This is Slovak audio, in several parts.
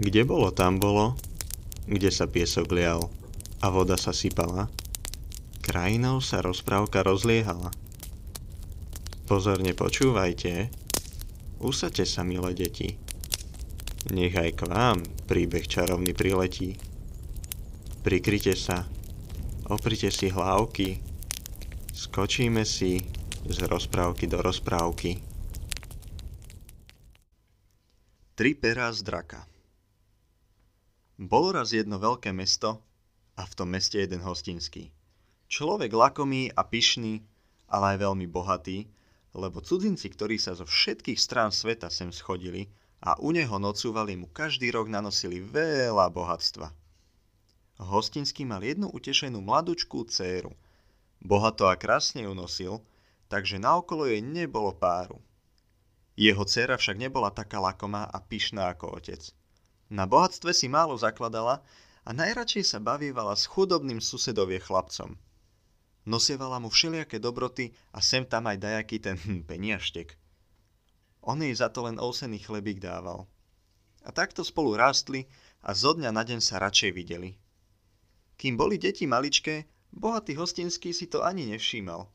Kde bolo, tam bolo, kde sa piesok lial a voda sa sypala, krajinou sa rozprávka rozliehala. Pozorne počúvajte, usadte sa, milé deti. Nech k vám príbeh čarovný priletí. Prikryte sa, oprite si hlávky, skočíme si z rozprávky do rozprávky. Tri perá z draka Bolo raz jedno veľké mesto a v tom meste jeden hostinský. Človek lakomý a pyšný, ale aj veľmi bohatý, lebo cudzinci, ktorí sa zo všetkých strán sveta sem schodili a u neho nocúvali, mu každý rok nanosili veľa bohatstva. Hostinský mal jednu utešenú mladučkú dceru. Bohato a krásne ju nosil, takže naokolo jej nebolo páru. Jeho dcéra však nebola taká lakomá a pyšná ako otec. Na bohatstve si málo zakladala a najradšej sa bavievala s chudobným susedovie chlapcom. Nosievala mu všelijaké dobroty a sem tam aj dajaký ten hm. On jej za to len ousený chlebík dával. A takto spolu rástli a zo dňa na deň sa radšej videli. Kým boli deti maličké, bohatý hostinský si to ani nevšímal.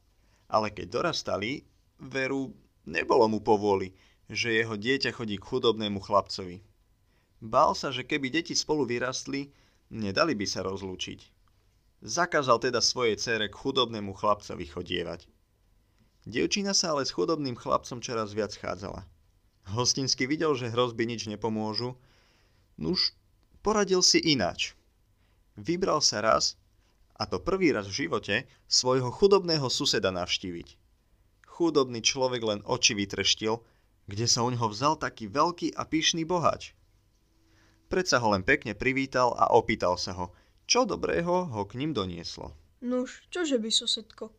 Ale keď dorastali, veru Nebolo mu povôli, že jeho dieťa chodí k chudobnému chlapcovi. Bál sa, že keby deti spolu vyrastli, nedali by sa rozlúčiť. Zakázal teda svojej cére k chudobnému chlapcovi chodievať. Dievčina sa ale s chudobným chlapcom čoraz viac chádzala. Hostinsky videl, že hrozby nič nepomôžu, nuž poradil si ináč. Vybral sa raz, a to prvý raz v živote, svojho chudobného suseda navštíviť chudobný človek len oči vytreštil, kde sa u neho vzal taký veľký a pyšný bohač. Predsa ho len pekne privítal a opýtal sa ho, čo dobrého ho k ním donieslo. Nuž, čože by susedko?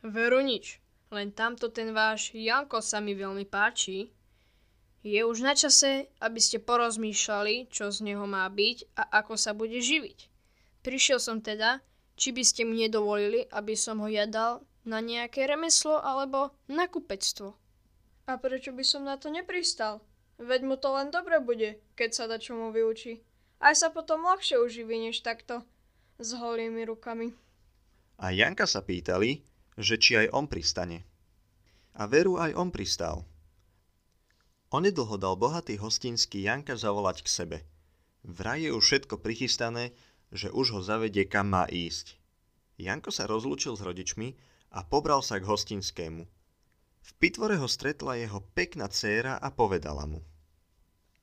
Veru nič, len tamto ten váš Janko sa mi veľmi páči. Je už na čase, aby ste porozmýšľali, čo z neho má byť a ako sa bude živiť. Prišiel som teda, či by ste mi nedovolili, aby som ho jadal na nejaké remeslo alebo na kupectvo. A prečo by som na to nepristal? Veď mu to len dobre bude, keď sa da mu vyučí. Aj sa potom ľahšie uživí než takto, s holými rukami. A Janka sa pýtali, že či aj on pristane. A veru aj on pristal. Onedlho dal bohatý hostinský Janka zavolať k sebe. Vraj je už všetko prichystané, že už ho zavedie kam má ísť. Janko sa rozlúčil s rodičmi a pobral sa k hostinskému. V pitvore ho stretla jeho pekná dcéra a povedala mu.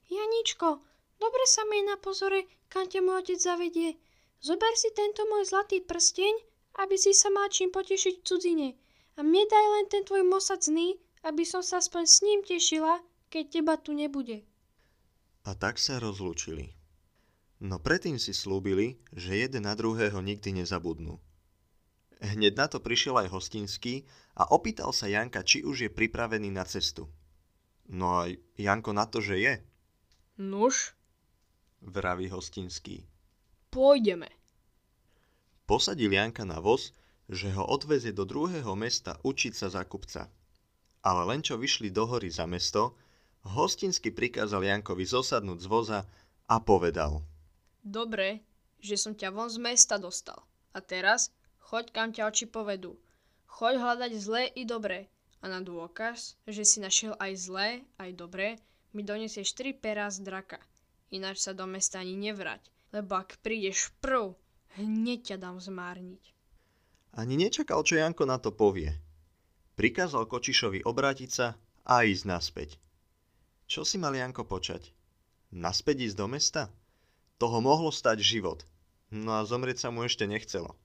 Janičko, dobre sa mi na pozore, kam ťa môj otec zavedie. Zober si tento môj zlatý prsteň, aby si sa mal čím potešiť v cudzine. A mne daj len ten tvoj mosacný, aby som sa aspoň s ním tešila, keď teba tu nebude. A tak sa rozlúčili. No predtým si slúbili, že jeden na druhého nikdy nezabudnú. Hneď na to prišiel aj hostinský a opýtal sa Janka, či už je pripravený na cestu. No a Janko na to, že je. Nuž? Vraví hostinský. Pôjdeme. Posadil Janka na voz, že ho odvezie do druhého mesta učiť sa za kupca. Ale len čo vyšli do hory za mesto, hostinsky prikázal Jankovi zosadnúť z voza a povedal. Dobre, že som ťa von z mesta dostal. A teraz Choď kam ťa oči povedú. Choď hľadať zlé i dobré. A na dôkaz, že si našiel aj zlé, aj dobré, mi donesieš tri perá z draka. Ináč sa do mesta ani nevrať, lebo ak prídeš prv, hneď ťa dám zmárniť. Ani nečakal, čo Janko na to povie. Prikázal Kočišovi obrátiť sa a ísť naspäť. Čo si mal Janko počať? Naspäť ísť do mesta? Toho mohlo stať život. No a zomrieť sa mu ešte nechcelo.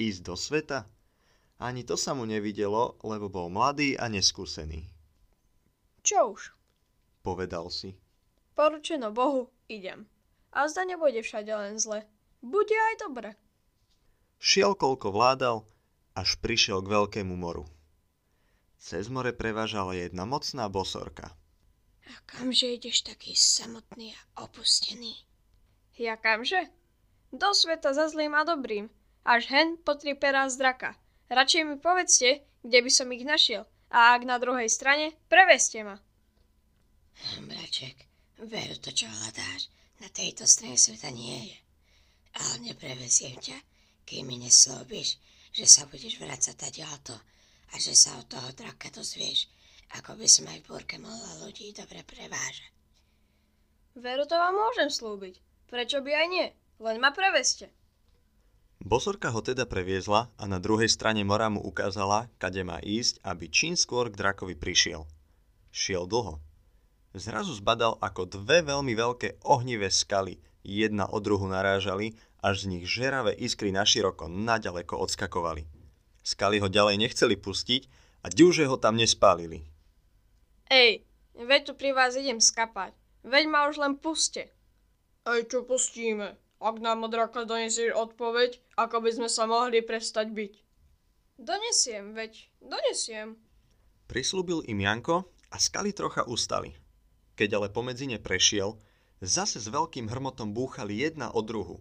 Ísť do sveta? Ani to sa mu nevidelo, lebo bol mladý a neskúsený. Čo už? Povedal si. Poručeno Bohu, idem. A zda nebude všade len zle. Bude aj dobre. Šiel koľko vládal, až prišiel k veľkému moru. Cez more prevážala jedna mocná bosorka. A kamže ideš taký samotný a opustený? Ja kamže? Do sveta za zlým a dobrým až hen po tri perá z draka. Radšej mi povedzte, kde by som ich našiel. A ak na druhej strane, preveste ma. Mraček, Veru to, čo hľadáš, na tejto strane sveta nie je. Ale nepreveziem ťa, kým mi neslúbiš, že sa budeš vrácať ďalto a že sa od toho draka dozvieš, ako by som aj v búrke mohla ľudí dobre prevážať. Veru to vám môžem slúbiť. Prečo by aj nie? Len ma preveste. Bosorka ho teda previezla a na druhej strane mora mu ukázala, kade má ísť, aby čím skôr k drakovi prišiel. Šiel dlho. Zrazu zbadal, ako dve veľmi veľké ohnivé skaly jedna od druhu narážali, až z nich žeravé iskry naširoko naďaleko odskakovali. Skaly ho ďalej nechceli pustiť a ďuže ho tam nespálili. Ej, veď tu pri vás idem skapať. Veď ma už len puste. Ej, čo pustíme? Ak nám od donesieš odpoveď, ako by sme sa mohli prestať byť. Donesiem, veď, donesiem. Prislúbil im Janko a skaly trocha ustali. Keď ale pomedzi ne prešiel, zase s veľkým hrmotom búchali jedna od druhu.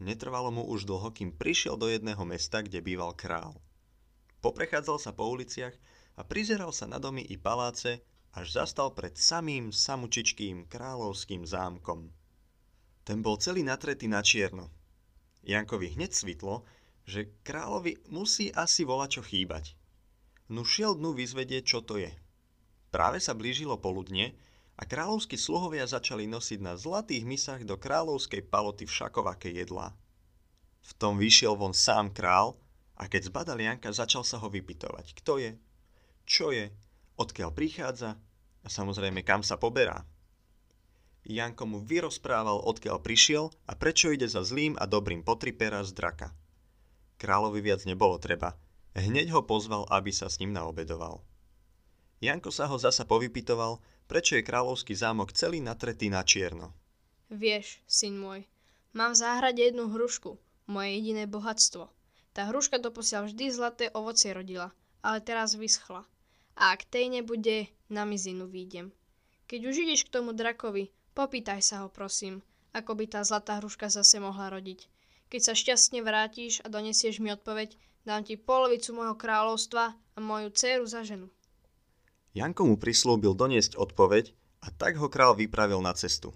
Netrvalo mu už dlho, kým prišiel do jedného mesta, kde býval král. Poprechádzal sa po uliciach a prizeral sa na domy i paláce, až zastal pred samým samučičkým kráľovským zámkom. Ten bol celý natretý na čierno. Jankovi hneď svitlo, že kráľovi musí asi čo chýbať. No šiel dnu vyzvedieť, čo to je. Práve sa blížilo poludne a kráľovskí sluhovia začali nosiť na zlatých misách do kráľovskej paloty všakovaké jedlá. V tom vyšiel von sám král a keď zbadal Janka, začal sa ho vypitovať. Kto je? Čo je? Odkiaľ prichádza? A samozrejme, kam sa poberá? Janko mu vyrozprával, odkiaľ prišiel a prečo ide za zlým a dobrým potripera z draka. Kráľovi viac nebolo treba. Hneď ho pozval, aby sa s ním naobedoval. Janko sa ho zasa povypitoval, prečo je kráľovský zámok celý natretý na čierno. Vieš, syn môj, mám v záhrade jednu hrušku, moje jediné bohatstvo. Tá hruška doposiaľ vždy zlaté ovocie rodila, ale teraz vyschla. A ak tej nebude, na mizinu výjdem. Keď už ideš k tomu drakovi, Popýtaj sa ho, prosím, ako by tá zlatá hruška zase mohla rodiť. Keď sa šťastne vrátiš a donesieš mi odpoveď, dám ti polovicu môjho kráľovstva a moju dceru za ženu. Janko mu prislúbil doniesť odpoveď a tak ho král vypravil na cestu.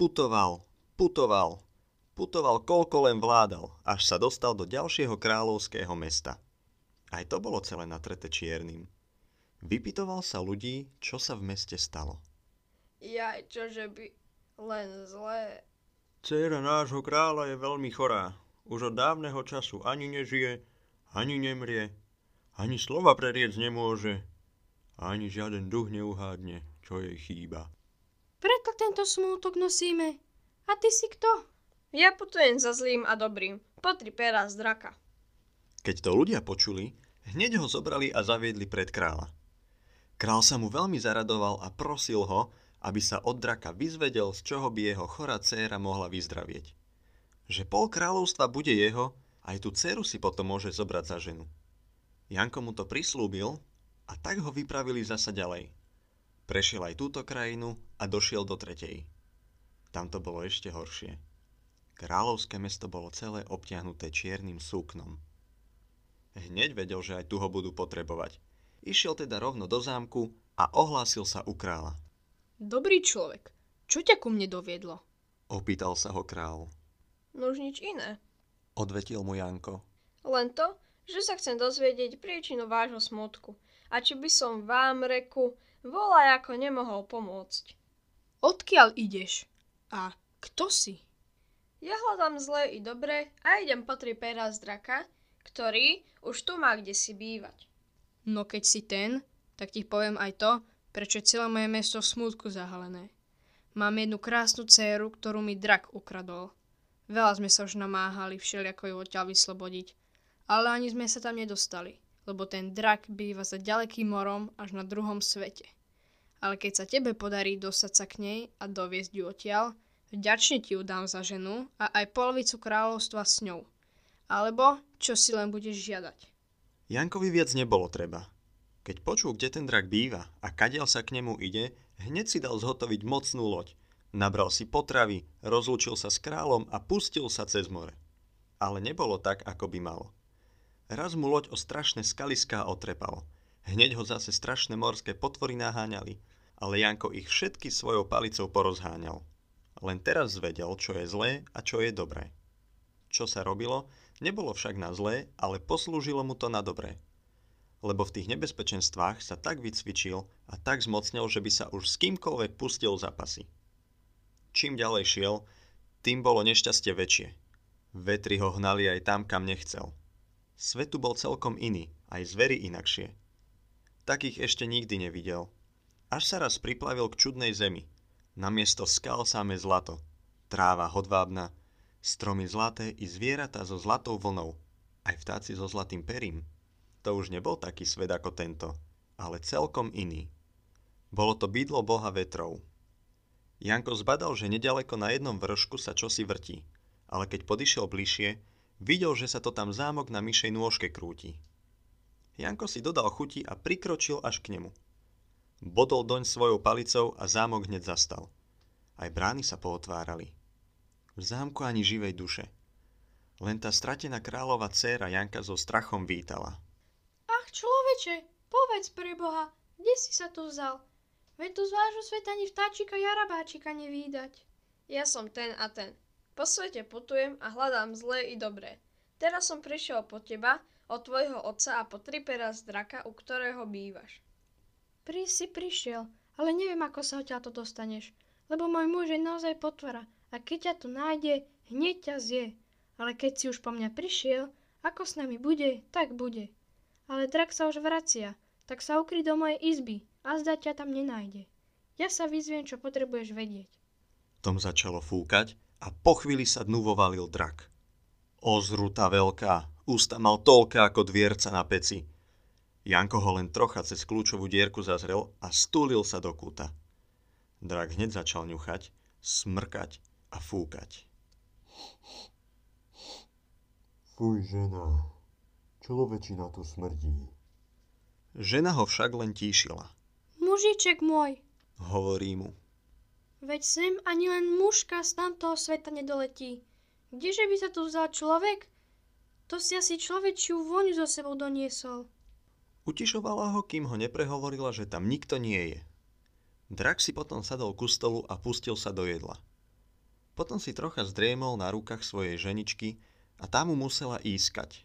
Putoval, putoval, putoval koľko len vládal, až sa dostal do ďalšieho kráľovského mesta. Aj to bolo celé natreté čiernym. Vypitoval sa ľudí, čo sa v meste stalo. Jaj, čože by len zlé. Céra nášho kráľa je veľmi chorá. Už od dávneho času ani nežije, ani nemrie, ani slova preriec nemôže, ani žiaden duch neuhádne, čo jej chýba. Preto tento smútok nosíme. A ty si kto? Ja putujem za zlým a dobrým. Potri pera z draka. Keď to ľudia počuli, hneď ho zobrali a zaviedli pred kráľa. Král sa mu veľmi zaradoval a prosil ho, aby sa od draka vyzvedel, z čoho by jeho chorá dcéra mohla vyzdravieť. Že pol kráľovstva bude jeho, aj tú dceru si potom môže zobrať za ženu. Janko mu to prislúbil a tak ho vypravili zasa ďalej. Prešiel aj túto krajinu a došiel do tretej. Tam to bolo ešte horšie. Kráľovské mesto bolo celé obtiahnuté čiernym súknom. Hneď vedel, že aj tu ho budú potrebovať. Išiel teda rovno do zámku a ohlásil sa u kráľa. Dobrý človek, čo ťa ku mne doviedlo? Opýtal sa ho král. Nož nič iné. Odvetil mu Janko. Len to, že sa chcem dozvedieť príčinu vášho smutku. A či by som vám, reku, volaj ako nemohol pomôcť. Odkiaľ ideš? A kto si? Ja hľadám zlé i dobre a idem po tri pera z draka, ktorý už tu má kde si bývať. No keď si ten, tak ti poviem aj to, prečo celé moje mesto v smútku zahalené. Mám jednu krásnu dceru, ktorú mi drak ukradol. Veľa sme sa už namáhali všelijako ju odtiaľ vyslobodiť, ale ani sme sa tam nedostali, lebo ten drak býva za ďalekým morom až na druhom svete. Ale keď sa tebe podarí dostať sa k nej a doviezť ju odtiaľ, vďačne ti ju dám za ženu a aj polovicu kráľovstva s ňou. Alebo čo si len budeš žiadať. Jankovi viac nebolo treba. Keď počul, kde ten drak býva a kadiaľ sa k nemu ide, hneď si dal zhotoviť mocnú loď. Nabral si potravy, rozlúčil sa s kráľom a pustil sa cez more. Ale nebolo tak, ako by malo. Raz mu loď o strašné skaliská otrepalo. Hneď ho zase strašné morské potvory naháňali ale Janko ich všetky svojou palicou porozháňal. Len teraz zvedel, čo je zlé a čo je dobré. Čo sa robilo, nebolo však na zlé, ale poslúžilo mu to na dobré. Lebo v tých nebezpečenstvách sa tak vycvičil a tak zmocnil, že by sa už s kýmkoľvek pustil zapasy. Čím ďalej šiel, tým bolo nešťastie väčšie. Vetri ho hnali aj tam, kam nechcel. Svetu bol celkom iný, aj zvery inakšie. Takých ešte nikdy nevidel. Až sa raz priplavil k čudnej zemi. Namiesto skal samé zlato. Tráva hodvábna, stromy zlaté i zvieratá so zlatou vlnou. Aj vtáci so zlatým perím. To už nebol taký svet ako tento, ale celkom iný. Bolo to bydlo boha vetrov. Janko zbadal, že nedaleko na jednom vršku sa čosi vrtí, ale keď podišiel bližšie, videl, že sa to tam zámok na myšej nôžke krúti. Janko si dodal chuti a prikročil až k nemu. Bodol doň svojou palicou a zámok hneď zastal. Aj brány sa pootvárali. V zámku ani živej duše. Len tá stratená kráľova dcéra Janka so strachom vítala. Ach, človeče, povedz pre Boha, kde si sa tu vzal? Veď tu z vášho sveta ani vtáčika jarabáčika nevídať. Ja som ten a ten. Po svete putujem a hľadám zlé i dobré. Teraz som prišiel po teba, od tvojho otca a po tri pera z draka, u ktorého bývaš. Pri si prišiel, ale neviem, ako sa odtiaľ to dostaneš, lebo môj muž je naozaj potvora a keď ťa tu nájde, hneď ťa zje. Ale keď si už po mňa prišiel, ako s nami bude, tak bude. Ale drak sa už vracia, tak sa ukry do mojej izby a zda ťa tam nenájde. Ja sa vyzviem, čo potrebuješ vedieť. Tom začalo fúkať a po chvíli sa dnu vovalil drak. Ozruta veľká, ústa mal toľké ako dvierca na peci. Janko ho len trocha cez kľúčovú dierku zazrel a stúlil sa do kúta. Drak hneď začal ňuchať, smrkať a fúkať. Fuj, žena, človečina tu smrdí. Žena ho však len tíšila. Mužiček môj, Hovorí mu. Veď sem ani len mužka z tamtoho sveta nedoletí. Kdeže by sa tu vzal človek? To si asi človečiu voňu so sebou doniesol. Utišovala ho, kým ho neprehovorila, že tam nikto nie je. Drak si potom sadol ku stolu a pustil sa do jedla. Potom si trocha zdriemol na rukách svojej ženičky a tá mu musela ískať.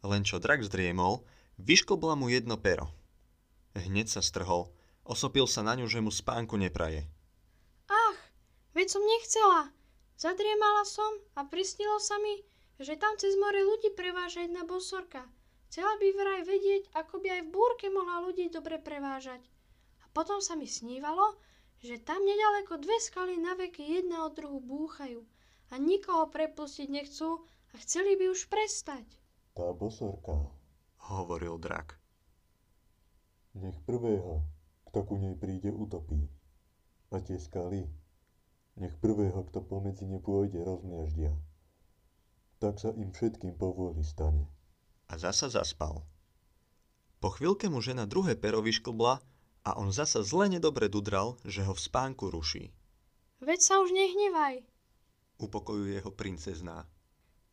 Len čo drak zdriemol, vyšklbla mu jedno pero. Hneď sa strhol, osopil sa na ňu, že mu spánku nepraje. Veď som nechcela. Zadriemala som a prisnilo sa mi, že tam cez more ľudí preváža jedna bosorka. Chcela by vraj vedieť, ako by aj v búrke mohla ľudí dobre prevážať. A potom sa mi snívalo, že tam nedaleko dve skaly na veky jedna od druhu búchajú a nikoho prepustiť nechcú a chceli by už prestať. Tá bosorka, Hovoril drak. nech prvého, kto ku nej príde, utopí. A tie skaly, nech prvého, kto pomedzi ne pôjde, rozmiaždia. Tak sa im všetkým povôli stane. A zasa zaspal. Po chvíľke mu žena druhé pero vyšklbla a on zasa zle nedobre dudral, že ho v spánku ruší. Veď sa už nehnevaj. Upokojuje ho princezná.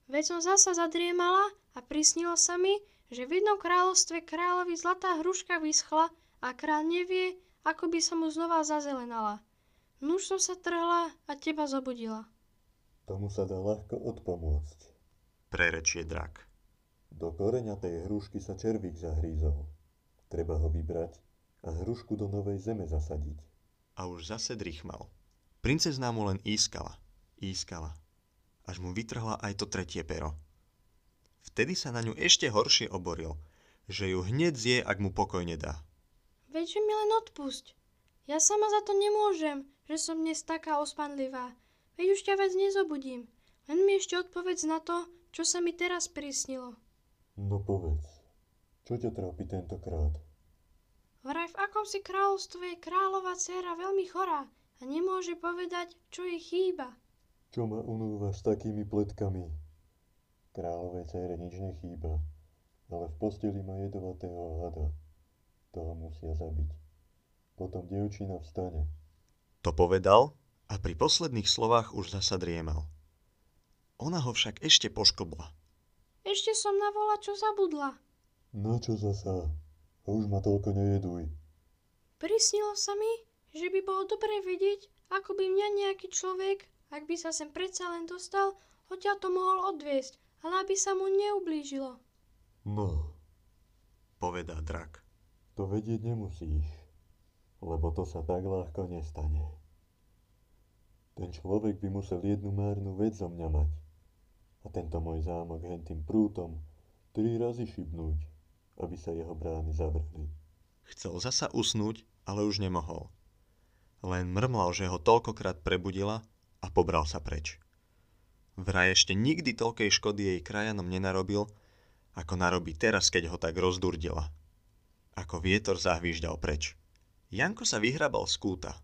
Veď som zasa zadriemala a prisnilo sa mi, že v jednom kráľovstve kráľovi zlatá hruška vyschla a kráľ nevie, ako by sa mu znova zazelenala. Nuž som sa trhla a teba zobudila. Tomu sa dá ľahko odpomôcť. Prerečie drak. Do koreňa tej hrušky sa červík zahrízol. Treba ho vybrať a hrušku do novej zeme zasadiť. A už zase drichmal. Princezná mu len ískala, ískala, až mu vytrhla aj to tretie pero. Vtedy sa na ňu ešte horšie oboril, že ju hneď zje, ak mu pokoj nedá. Veď že mi len odpusť. Ja sama za to nemôžem, že som dnes taká ospanlivá. Veď už ťa vec nezobudím. Len mi ešte odpovedz na to, čo sa mi teraz prisnilo. No povedz, čo ťa trápi tentokrát? Vraj v akom si kráľovstve je kráľová dcéra veľmi chorá a nemôže povedať, čo jej chýba. Čo ma unúva s takými pletkami? Kráľovej cére nič nechýba, ale v posteli má jedovatého hada. Toho musia zabiť. Potom dievčina vstane. To povedal a pri posledných slovách už zasa driemal. Ona ho však ešte pošklbla. Ešte som na vola čo zabudla. Na čo zasa? Už ma toľko nejeduj. Prisnilo sa mi, že by bolo dobré vedieť, ako by mňa nejaký človek, ak by sa sem predsa len dostal, odtiaľ to mohol odviesť, ale aby sa mu neublížilo. No, Povedá drak. to vedieť nemusíš, lebo to sa tak ľahko nestane. Ten človek by musel jednu márnu vec zo mňa mať. A tento môj zámok hentým prútom tri razy šibnúť, aby sa jeho brány zavreli. Chcel zasa usnúť, ale už nemohol. Len mrmlal, že ho toľkokrát prebudila a pobral sa preč. Vraj ešte nikdy toľkej škody jej krajanom nenarobil, ako narobí teraz, keď ho tak rozdurdila. Ako vietor zahvíždal preč. Janko sa vyhrabal z kúta.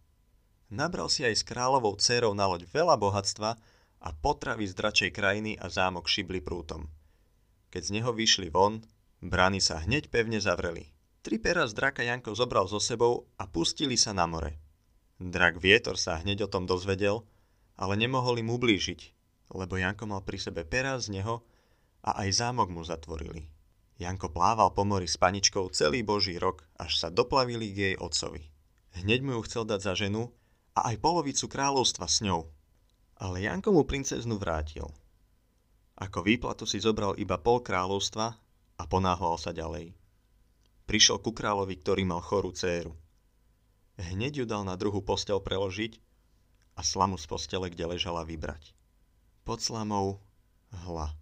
Nabral si aj s kráľovou dcerou na loď veľa bohatstva a potravy z dračej krajiny a zámok šibli prútom. Keď z neho vyšli von, brány sa hneď pevne zavreli. Tri pera z draka Janko zobral so sebou a pustili sa na more. Drak Vietor sa hneď o tom dozvedel, ale nemohol im ublížiť, lebo Janko mal pri sebe pera z neho a aj zámok mu zatvorili. Janko plával po mori s paničkou celý boží rok, až sa doplavili k jej otcovi. Hneď mu ju chcel dať za ženu a aj polovicu kráľovstva s ňou. Ale Janko mu princeznu vrátil. Ako výplatu si zobral iba pol kráľovstva a ponáhľal sa ďalej. Prišiel ku kráľovi, ktorý mal chorú dcéru. Hneď ju dal na druhú postel preložiť a slamu z postele, kde ležala, vybrať. Pod slamou hla.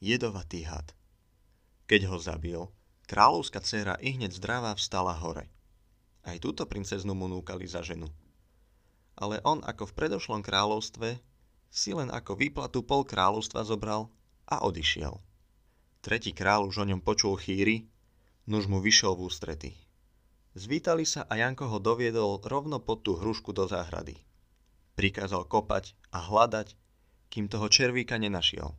Jedovatý had. Keď ho zabil, kráľovská dcéra i hneď zdravá vstala hore. Aj túto princeznu mu núkali za ženu. Ale on ako v predošlom kráľovstve si len ako výplatu pol kráľovstva zobral a odišiel. Tretí kráľ už o ňom počul chýry, nuž mu vyšiel v ústrety. Zvítali sa a Janko ho doviedol rovno pod tú hrušku do záhrady. Prikázal kopať a hľadať, kým toho červíka nenašiel.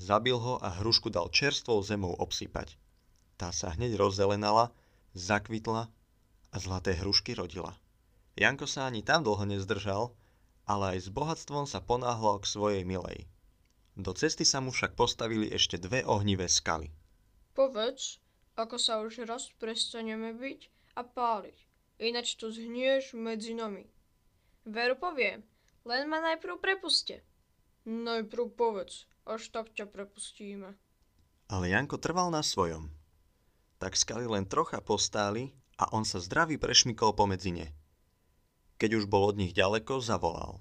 Zabil ho a hrušku dal čerstvou zemou obsypať. Tá sa hneď rozzelenala, zakvitla a zlaté hrušky rodila. Janko sa ani tam dlho nezdržal, ale aj s bohatstvom sa ponáhľal k svojej milej. Do cesty sa mu však postavili ešte dve ohnivé skaly. Povedz, ako sa už raz prestaneme byť a páliť. Ináč tu zhnieš medzi nami. Veru poviem, len ma najprv prepuste. Najprv povedz, až tak ťa prepustíme. Ale Janko trval na svojom. Tak skaly len trocha postáli a on sa zdravý prešmykol pomedzi ne. Keď už bol od nich ďaleko, zavolal.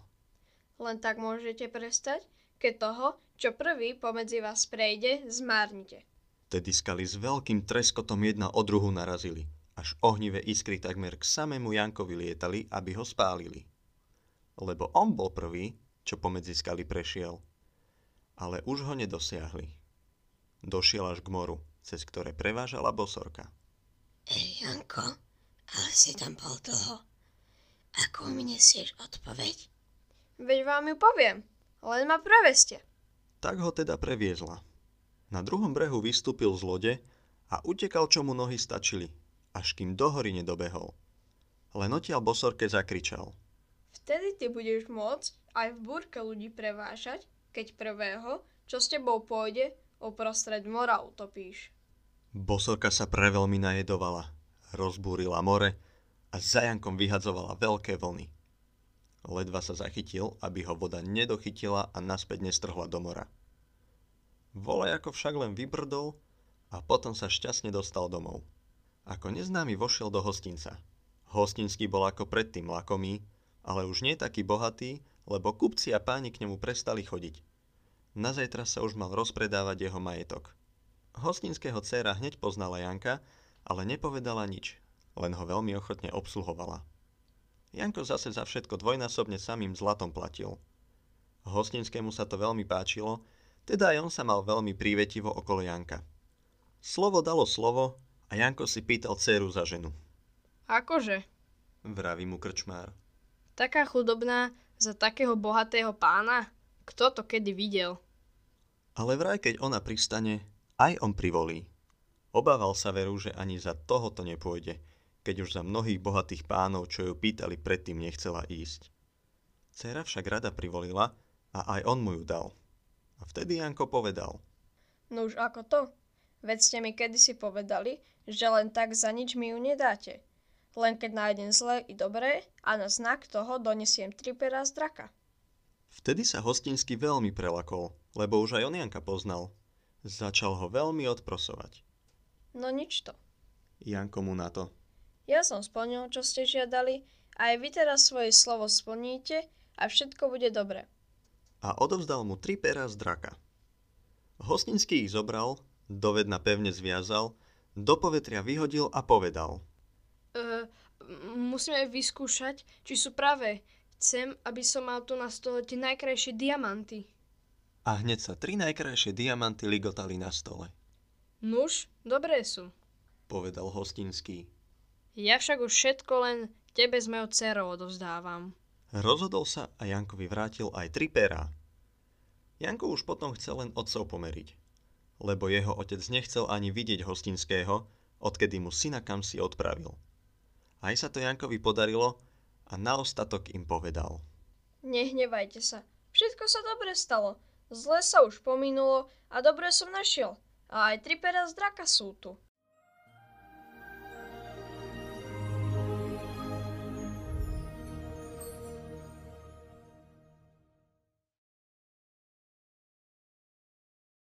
Len tak môžete prestať, keď toho, čo prvý pomedzi vás prejde, zmárnite. Tedy skaly s veľkým treskotom jedna od druhu narazili, až ohnivé iskry takmer k samému Jankovi lietali, aby ho spálili. Lebo on bol prvý, čo pomedzi skaly prešiel. Ale už ho nedosiahli. Došiel až k moru, cez ktoré prevážala bosorka. Ej, Janko, ale si tam bol dlho. Ako mi nesieš odpoveď? Veď vám ju poviem, len ma preveste. Tak ho teda previezla. Na druhom brehu vystúpil z lode a utekal, čo mu nohy stačili, až kým do hory nedobehol. Len odtiaľ bosorke zakričal. Vtedy ty budeš môcť aj v búrke ľudí prevážať, keď prvého, čo s tebou pôjde, uprostred mora utopíš. Bosorka sa preveľmi najedovala, rozbúrila more a za Jankom vyhadzovala veľké vlny. Ledva sa zachytil, aby ho voda nedochytila a naspäť nestrhla do mora. Volajako však len vybrdol a potom sa šťastne dostal domov. Ako neznámy vošiel do hostinca. Hostinský bol ako predtým lakomý, ale už nie taký bohatý, lebo kupci a páni k nemu prestali chodiť. Na zajtra sa už mal rozpredávať jeho majetok. Hostinského dcéra hneď poznala Janka, ale nepovedala nič, len ho veľmi ochotne obsluhovala. Janko zase za všetko dvojnásobne samým zlatom platil. Hostinskému sa to veľmi páčilo, teda aj on sa mal veľmi prívetivo okolo Janka. Slovo dalo slovo a Janko si pýtal dceru za ženu. Akože? Vraví mu krčmár. Taká chudobná za takého bohatého pána? Kto to kedy videl? Ale vraj keď ona pristane, aj on privolí. Obával sa veru, že ani za tohoto nepôjde, keď už za mnohých bohatých pánov, čo ju pýtali predtým, nechcela ísť. Cera však rada privolila a aj on mu ju dal. A vtedy Janko povedal. No už ako to? Veď ste mi kedysi povedali, že len tak za nič mi ju nedáte. Len keď nájdem zlé i dobré a na znak toho donesiem tri pera z draka. Vtedy sa hostinský veľmi prelakol, lebo už aj on Janka poznal. Začal ho veľmi odprosovať. No nič to. Janko mu na to. Ja som splnil, čo ste žiadali a aj vy teraz svoje slovo splníte a všetko bude dobre. A odovzdal mu tri pera z draka. Hostinský ich zobral, do vedna pevne zviazal, do povetria vyhodil a povedal. Uh, musíme vyskúšať, či sú pravé. Chcem, aby som mal tu na stole tie najkrajšie diamanty. A hneď sa tri najkrajšie diamanty ligotali na stole, Nuž, dobré sú. povedal hostinský. Ja však už všetko len tebe s mojou dcerou odovzdávam. Rozhodol sa a Jankovi vrátil aj tri perá. Janko už potom chcel len otcov pomeriť, lebo jeho otec nechcel ani vidieť hostinského, odkedy mu syna kam si odpravil. Aj sa to Jankovi podarilo a na ostatok im povedal. Nehnevajte sa. Všetko sa dobre stalo. Zle sa už pominulo a dobre som našiel. A aj tri pera z draka sú tu.